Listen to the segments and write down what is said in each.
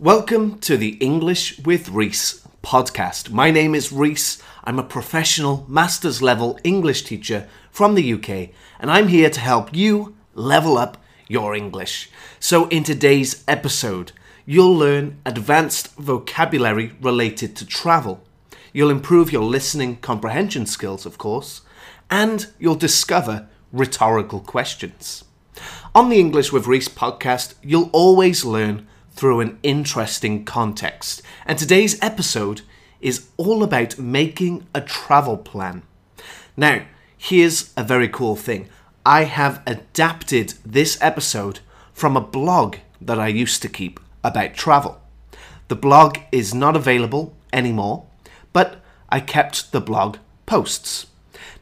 Welcome to the English with Rhys podcast. My name is Rhys. I'm a professional master's level English teacher from the UK, and I'm here to help you level up your English. So, in today's episode, you'll learn advanced vocabulary related to travel. You'll improve your listening comprehension skills, of course, and you'll discover rhetorical questions. On the English with Rhys podcast, you'll always learn through an interesting context. And today's episode is all about making a travel plan. Now, here's a very cool thing I have adapted this episode from a blog that I used to keep about travel. The blog is not available anymore, but I kept the blog posts.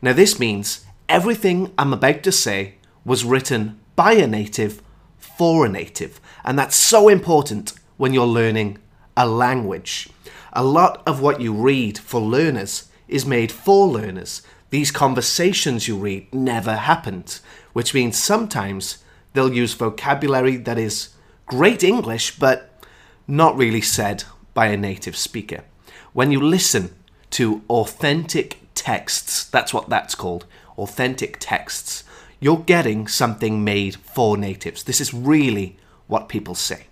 Now, this means everything I'm about to say was written by a native for a native. And that's so important when you're learning a language. A lot of what you read for learners is made for learners. These conversations you read never happened, which means sometimes they'll use vocabulary that is great English, but not really said by a native speaker. When you listen to authentic texts, that's what that's called authentic texts, you're getting something made for natives. This is really what people say.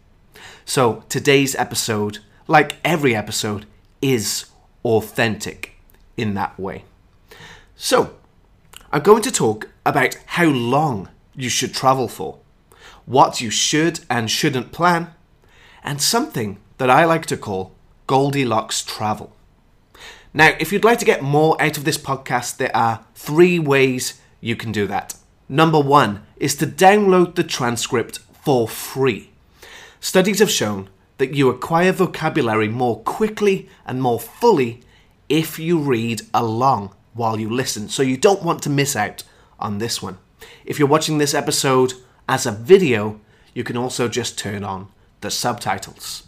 So today's episode, like every episode, is authentic in that way. So, I'm going to talk about how long you should travel for, what you should and shouldn't plan, and something that I like to call Goldilocks travel. Now, if you'd like to get more out of this podcast, there are three ways you can do that. Number one is to download the transcript for free. Studies have shown that you acquire vocabulary more quickly and more fully if you read along while you listen, so you don't want to miss out on this one. If you're watching this episode as a video, you can also just turn on the subtitles.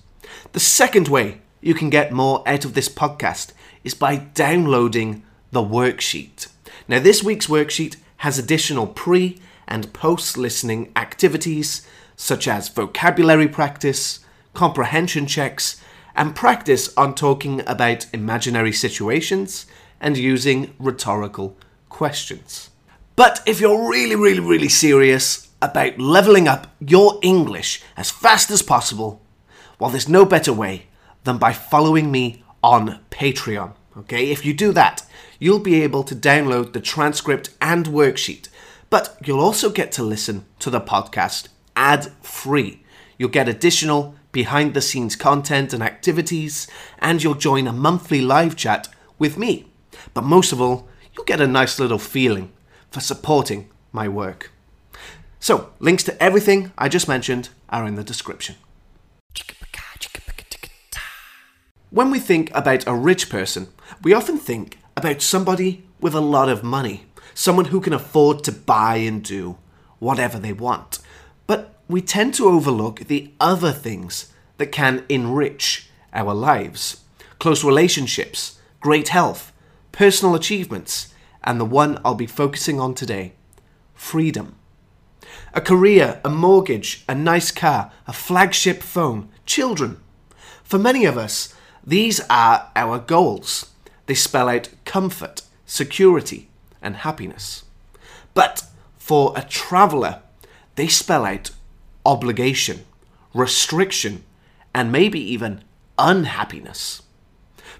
The second way you can get more out of this podcast is by downloading the worksheet. Now, this week's worksheet has additional pre and post listening activities such as vocabulary practice, comprehension checks, and practice on talking about imaginary situations and using rhetorical questions. But if you're really, really, really serious about leveling up your English as fast as possible, well, there's no better way than by following me on Patreon. Okay, if you do that, you'll be able to download the transcript and worksheet, but you'll also get to listen to the podcast ad free. You'll get additional behind the scenes content and activities, and you'll join a monthly live chat with me. But most of all, you'll get a nice little feeling for supporting my work. So, links to everything I just mentioned are in the description. When we think about a rich person, we often think about somebody with a lot of money, someone who can afford to buy and do whatever they want. But we tend to overlook the other things that can enrich our lives close relationships, great health, personal achievements, and the one I'll be focusing on today freedom. A career, a mortgage, a nice car, a flagship phone, children. For many of us, these are our goals. They spell out comfort, security, and happiness. But for a traveller, they spell out obligation, restriction, and maybe even unhappiness.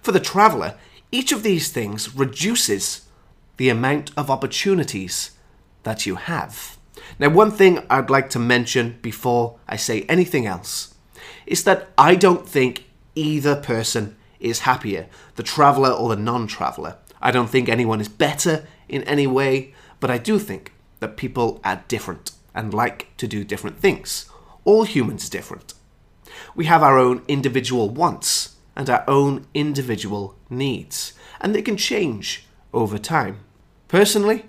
For the traveller, each of these things reduces the amount of opportunities that you have. Now, one thing I'd like to mention before I say anything else is that I don't think either person is happier, the traveller or the non traveller. I don't think anyone is better in any way, but I do think that people are different and like to do different things. All humans are different. We have our own individual wants and our own individual needs, and they can change over time. Personally,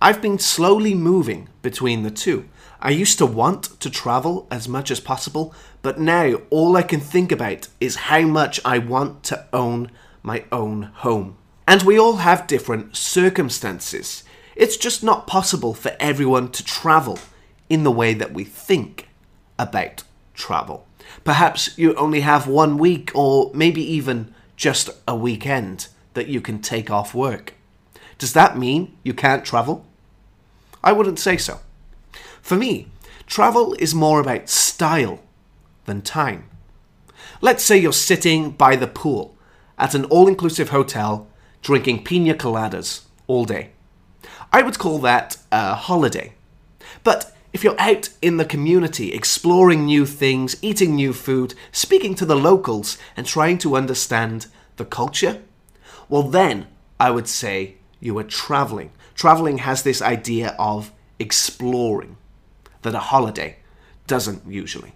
I've been slowly moving between the two. I used to want to travel as much as possible, but now all I can think about is how much I want to own my own home. And we all have different circumstances. It's just not possible for everyone to travel in the way that we think about travel. Perhaps you only have one week or maybe even just a weekend that you can take off work. Does that mean you can't travel? I wouldn't say so. For me, travel is more about style than time. Let's say you're sitting by the pool at an all inclusive hotel drinking pina coladas all day. I would call that a holiday. But if you're out in the community, exploring new things, eating new food, speaking to the locals, and trying to understand the culture, well, then I would say you are traveling. Traveling has this idea of exploring that a holiday doesn't usually.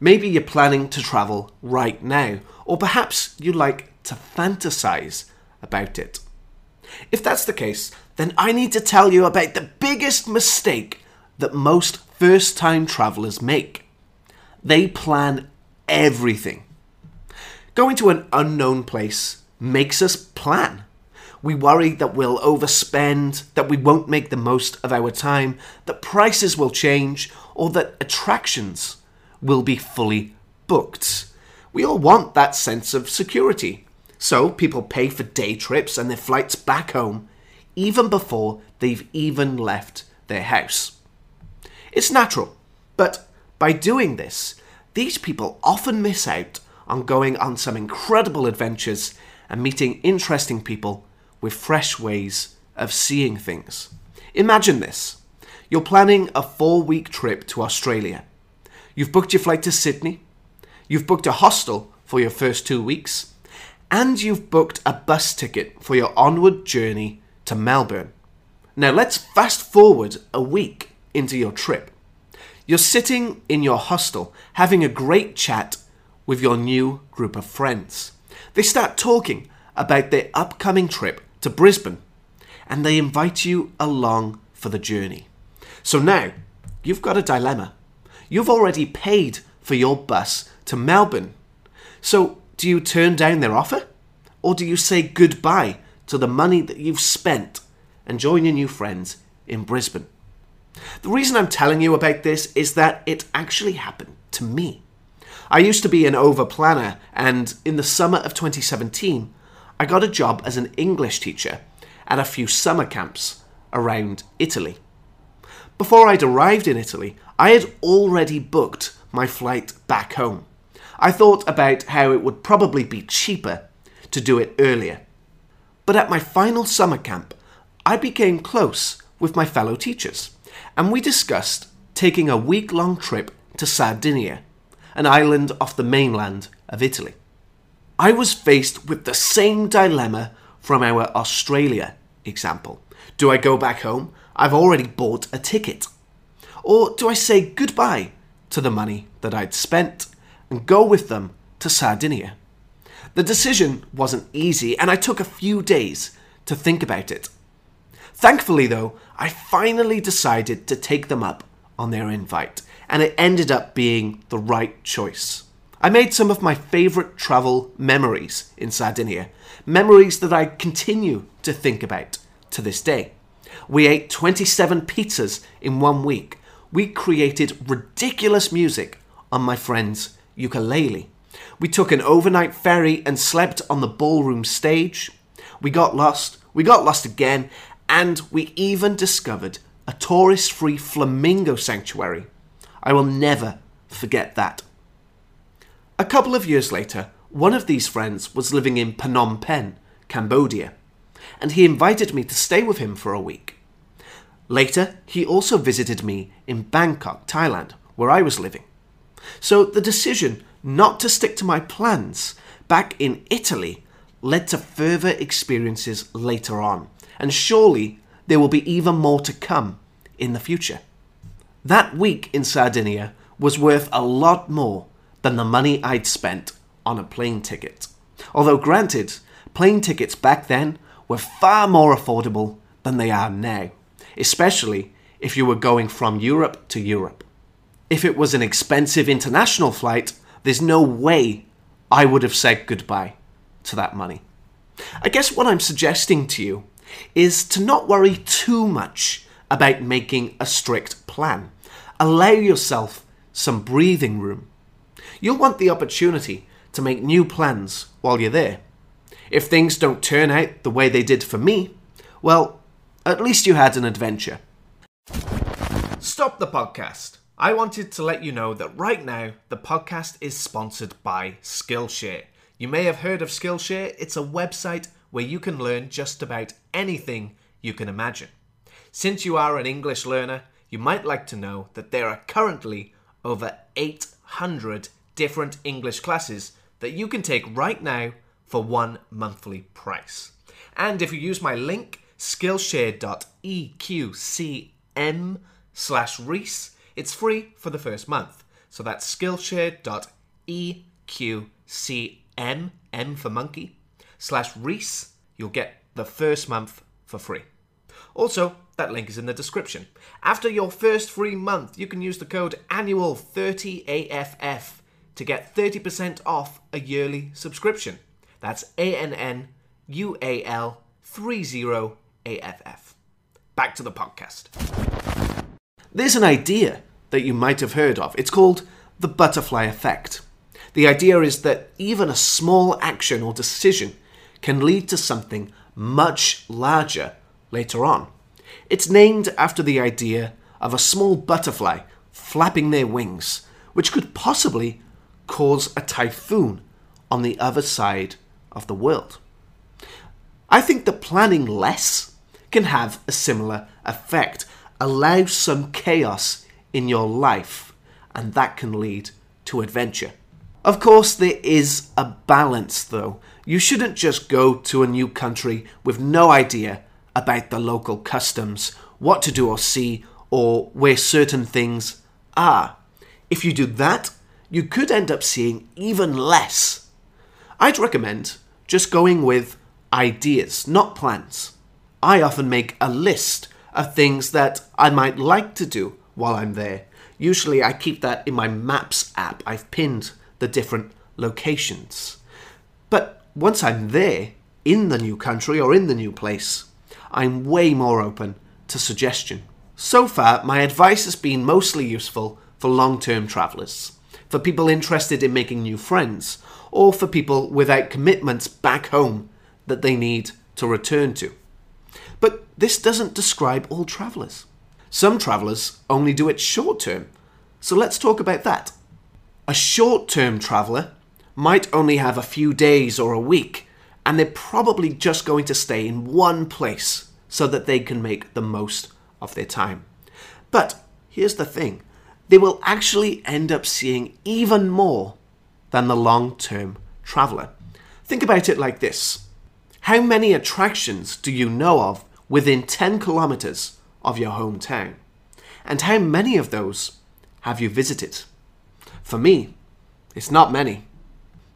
Maybe you're planning to travel right now, or perhaps you like to fantasize about it. If that's the case, then I need to tell you about the biggest mistake that most first time travelers make. They plan everything. Going to an unknown place makes us plan. We worry that we'll overspend, that we won't make the most of our time, that prices will change, or that attractions will be fully booked. We all want that sense of security. So people pay for day trips and their flights back home even before they've even left their house. It's natural, but by doing this, these people often miss out on going on some incredible adventures and meeting interesting people with fresh ways of seeing things. Imagine this you're planning a four week trip to Australia. You've booked your flight to Sydney, you've booked a hostel for your first two weeks, and you've booked a bus ticket for your onward journey to Melbourne. Now let's fast forward a week into your trip. You're sitting in your hostel having a great chat with your new group of friends. They start talking about their upcoming trip to Brisbane and they invite you along for the journey. So now you've got a dilemma. You've already paid for your bus to Melbourne. So do you turn down their offer? Or do you say goodbye to the money that you've spent and join your new friends in Brisbane? The reason I'm telling you about this is that it actually happened to me. I used to be an over planner, and in the summer of 2017, I got a job as an English teacher at a few summer camps around Italy. Before I'd arrived in Italy, I had already booked my flight back home. I thought about how it would probably be cheaper to do it earlier. But at my final summer camp, I became close with my fellow teachers and we discussed taking a week long trip to Sardinia, an island off the mainland of Italy. I was faced with the same dilemma from our Australia example. Do I go back home? I've already bought a ticket. Or do I say goodbye to the money that I'd spent and go with them to Sardinia? The decision wasn't easy, and I took a few days to think about it. Thankfully, though, I finally decided to take them up on their invite, and it ended up being the right choice. I made some of my favourite travel memories in Sardinia, memories that I continue to think about to this day. We ate 27 pizzas in one week. We created ridiculous music on my friend's ukulele. We took an overnight ferry and slept on the ballroom stage. We got lost. We got lost again and we even discovered a tourist free flamingo sanctuary. I will never forget that. A couple of years later, one of these friends was living in Phnom Penh, Cambodia, and he invited me to stay with him for a week. Later, he also visited me in Bangkok, Thailand, where I was living. So the decision not to stick to my plans back in Italy led to further experiences later on and surely there will be even more to come in the future. That week in Sardinia was worth a lot more than the money I'd spent on a plane ticket. Although, granted, plane tickets back then were far more affordable than they are now, especially if you were going from Europe to Europe. If it was an expensive international flight, there's no way I would have said goodbye to that money. I guess what I'm suggesting to you is to not worry too much about making a strict plan. Allow yourself some breathing room. You'll want the opportunity to make new plans while you're there. If things don't turn out the way they did for me, well, at least you had an adventure. Stop the podcast. I wanted to let you know that right now the podcast is sponsored by Skillshare. You may have heard of Skillshare, it's a website where you can learn just about anything you can imagine. Since you are an English learner, you might like to know that there are currently over 800 different English classes that you can take right now for one monthly price. And if you use my link, skillshare.eqcm slash Rhys, it's free for the first month. So that's skillshare.eqcm, M for monkey, slash Rhys. You'll get the first month for free. Also, that link is in the description. After your first free month, you can use the code ANNUAL30AFF to get 30% off a yearly subscription. That's A N N U A L 30AFF. Back to the podcast. There's an idea that you might have heard of. It's called the butterfly effect. The idea is that even a small action or decision can lead to something much larger later on. It's named after the idea of a small butterfly flapping their wings, which could possibly cause a typhoon on the other side of the world. I think that planning less can have a similar effect. Allow some chaos in your life, and that can lead to adventure. Of course, there is a balance though. You shouldn't just go to a new country with no idea about the local customs, what to do or see, or where certain things are. If you do that, you could end up seeing even less. I'd recommend just going with ideas, not plans. I often make a list of things that I might like to do while I'm there. Usually I keep that in my Maps app. I've pinned the different locations. But once I'm there, in the new country or in the new place, I'm way more open to suggestion. So far, my advice has been mostly useful for long term travellers for people interested in making new friends, or for people without commitments back home that they need to return to. But this doesn't describe all travellers. Some travellers only do it short term, so let's talk about that. A short term traveller might only have a few days or a week, and they're probably just going to stay in one place so that they can make the most of their time. But here's the thing they will actually end up seeing even more than the long term traveller. Think about it like this How many attractions do you know of within 10 kilometres of your hometown? And how many of those have you visited? For me, it's not many.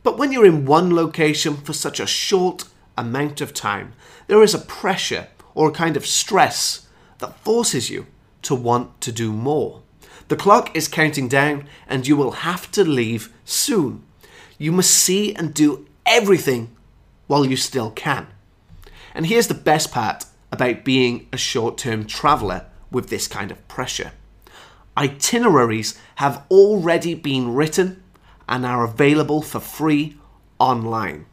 But when you're in one location for such a short amount of time, there is a pressure or a kind of stress that forces you to want to do more. The clock is counting down, and you will have to leave soon. You must see and do everything while you still can. And here's the best part about being a short term traveller with this kind of pressure itineraries have already been written and are available for free online.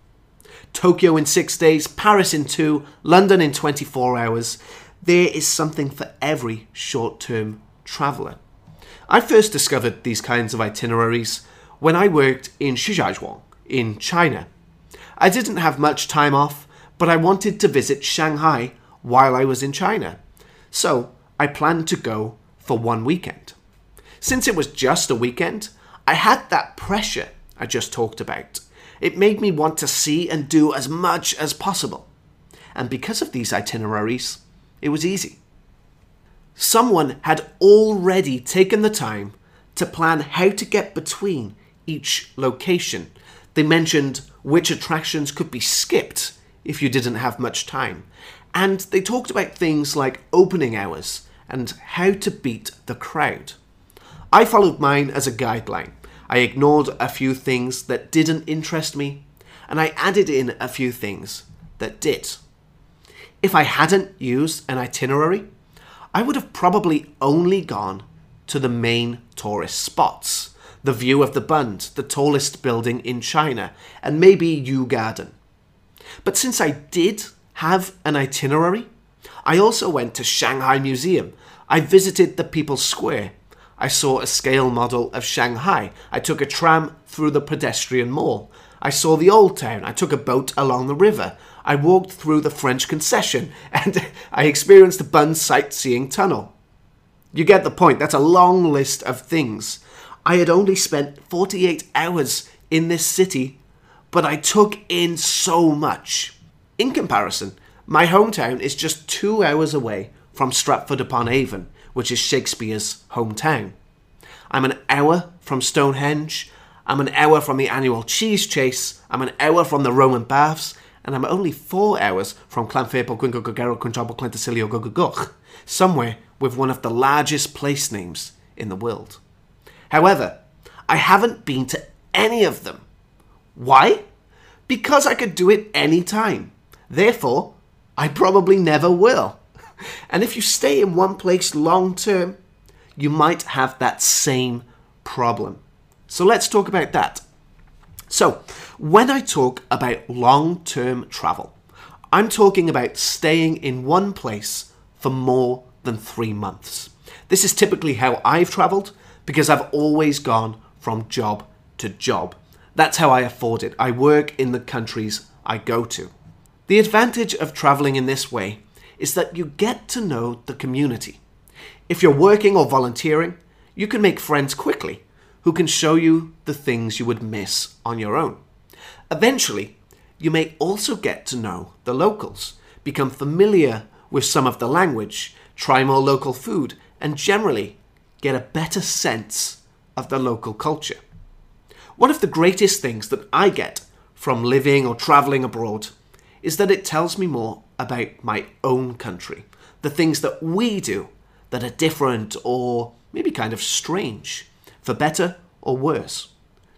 Tokyo in six days, Paris in two, London in 24 hours. There is something for every short term traveller. I first discovered these kinds of itineraries when I worked in Shijiazhuang in China. I didn't have much time off, but I wanted to visit Shanghai while I was in China. So I planned to go for one weekend. Since it was just a weekend, I had that pressure I just talked about. It made me want to see and do as much as possible. And because of these itineraries, it was easy someone had already taken the time to plan how to get between each location. They mentioned which attractions could be skipped if you didn't have much time. And they talked about things like opening hours and how to beat the crowd. I followed mine as a guideline. I ignored a few things that didn't interest me, and I added in a few things that did. If I hadn't used an itinerary, I would have probably only gone to the main tourist spots. the view of the Bund, the tallest building in China, and maybe Yu Garden. But since I did have an itinerary, I also went to Shanghai Museum. I visited the People's Square. I saw a scale model of Shanghai. I took a tram through the pedestrian mall. I saw the old town. I took a boat along the river. I walked through the French concession and I experienced the Bund sightseeing tunnel. You get the point. That's a long list of things. I had only spent 48 hours in this city, but I took in so much. In comparison, my hometown is just two hours away from Stratford upon Avon, which is Shakespeare's hometown. I'm an hour from Stonehenge, I'm an hour from the annual cheese chase, I'm an hour from the Roman baths, and I'm only four hours from Llanfairpwll, Gwynco, Gogero, Clentacilio, Gogogoch, somewhere with one of the largest place names in the world. However, I haven't been to any of them. Why? Because I could do it any time. Therefore, I probably never will. And if you stay in one place long term, you might have that same problem. So let's talk about that. So, when I talk about long term travel, I'm talking about staying in one place for more than three months. This is typically how I've travelled because I've always gone from job to job. That's how I afford it. I work in the countries I go to. The advantage of travelling in this way is that you get to know the community. If you're working or volunteering, you can make friends quickly who can show you the things you would miss on your own. Eventually, you may also get to know the locals, become familiar with some of the language, try more local food, and generally get a better sense of the local culture. One of the greatest things that I get from living or travelling abroad is that it tells me more about my own country, the things that we do that are different or maybe kind of strange for better or worse.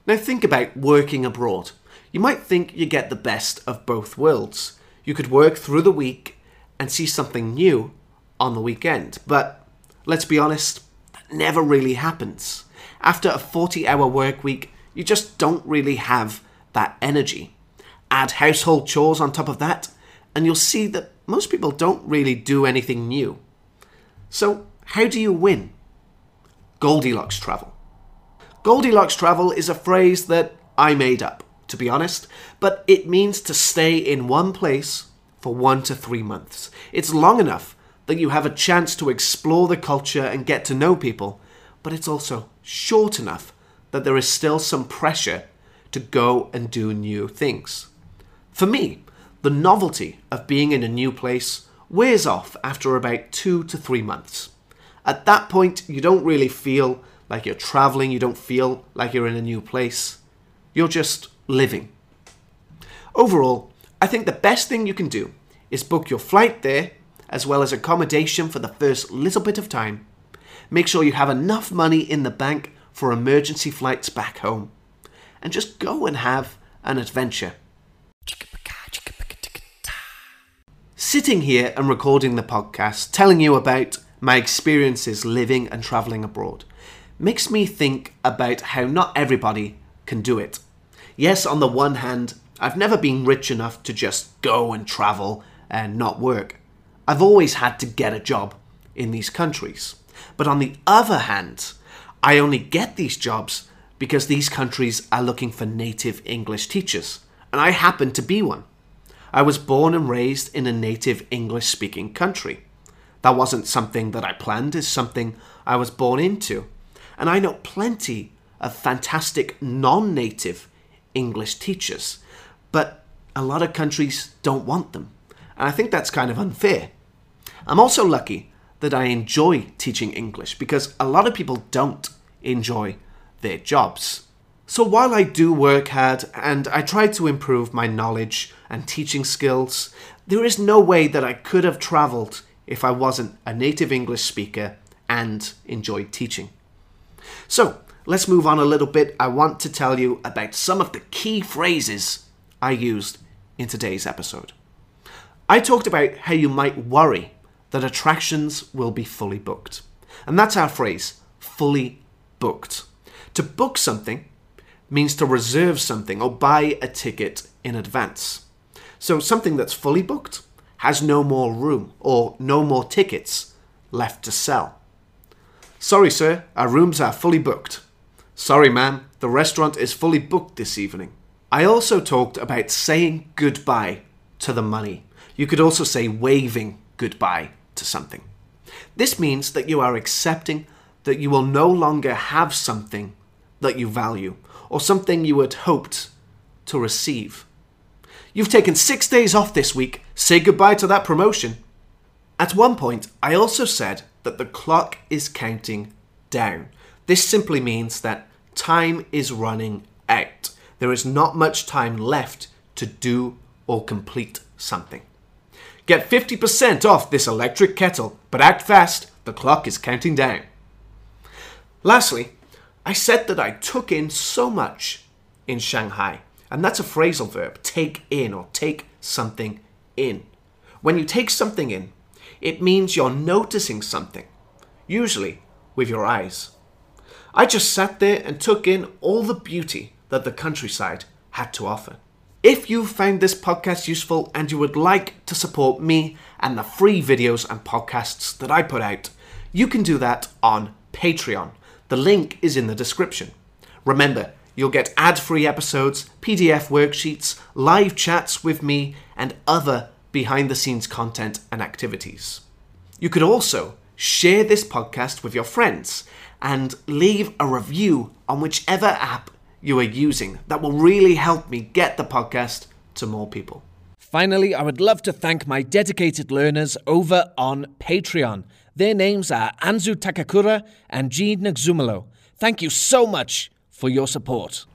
Now, think about working abroad. You might think you get the best of both worlds. You could work through the week and see something new on the weekend, but let's be honest, that never really happens. After a 40 hour work week, you just don't really have that energy. Add household chores on top of that, and you'll see that most people don't really do anything new. So, how do you win? Goldilocks travel. Goldilocks travel is a phrase that I made up, to be honest, but it means to stay in one place for one to three months. It's long enough that you have a chance to explore the culture and get to know people, but it's also short enough that there is still some pressure to go and do new things. For me, the novelty of being in a new place wears off after about two to three months. At that point, you don't really feel like you're traveling, you don't feel like you're in a new place. You're just living. Overall, I think the best thing you can do is book your flight there, as well as accommodation for the first little bit of time. Make sure you have enough money in the bank for emergency flights back home. And just go and have an adventure. Sitting here and recording the podcast, telling you about my experiences living and travelling abroad, makes me think about how not everybody can do it. Yes, on the one hand, I've never been rich enough to just go and travel and not work. I've always had to get a job in these countries. But on the other hand, I only get these jobs because these countries are looking for native English teachers, and I happen to be one. I was born and raised in a native English speaking country. That wasn't something that I planned, it's something I was born into. And I know plenty of fantastic non native English teachers, but a lot of countries don't want them. And I think that's kind of unfair. I'm also lucky that I enjoy teaching English because a lot of people don't enjoy their jobs. So while I do work hard and I try to improve my knowledge and teaching skills, there is no way that I could have travelled if I wasn't a native English speaker and enjoyed teaching. So, let's move on a little bit. I want to tell you about some of the key phrases I used in today's episode. I talked about how you might worry that attractions will be fully booked. And that's our phrase, fully booked. To book something means to reserve something or buy a ticket in advance. So something that's fully booked has no more room or no more tickets left to sell. Sorry, sir, our rooms are fully booked. Sorry, ma'am, the restaurant is fully booked this evening. I also talked about saying goodbye to the money. You could also say waving goodbye to something. This means that you are accepting that you will no longer have something that you value or something you had hoped to receive. You've taken six days off this week. Say goodbye to that promotion. At one point, I also said that the clock is counting down. This simply means that time is running out. There is not much time left to do or complete something. Get 50% off this electric kettle, but act fast, the clock is counting down. Lastly, I said that I took in so much in Shanghai, and that's a phrasal verb, take in or take something in. When you take something in, it means you're noticing something, usually with your eyes. I just sat there and took in all the beauty that the countryside had to offer. If you found this podcast useful and you would like to support me and the free videos and podcasts that I put out, you can do that on Patreon. The link is in the description. Remember, you'll get ad free episodes, PDF worksheets, live chats with me, and other behind the scenes content and activities. You could also share this podcast with your friends and leave a review on whichever app you are using. That will really help me get the podcast to more people. Finally, I would love to thank my dedicated learners over on Patreon. Their names are Anzu Takakura and Jean Nagzumalo. Thank you so much for your support.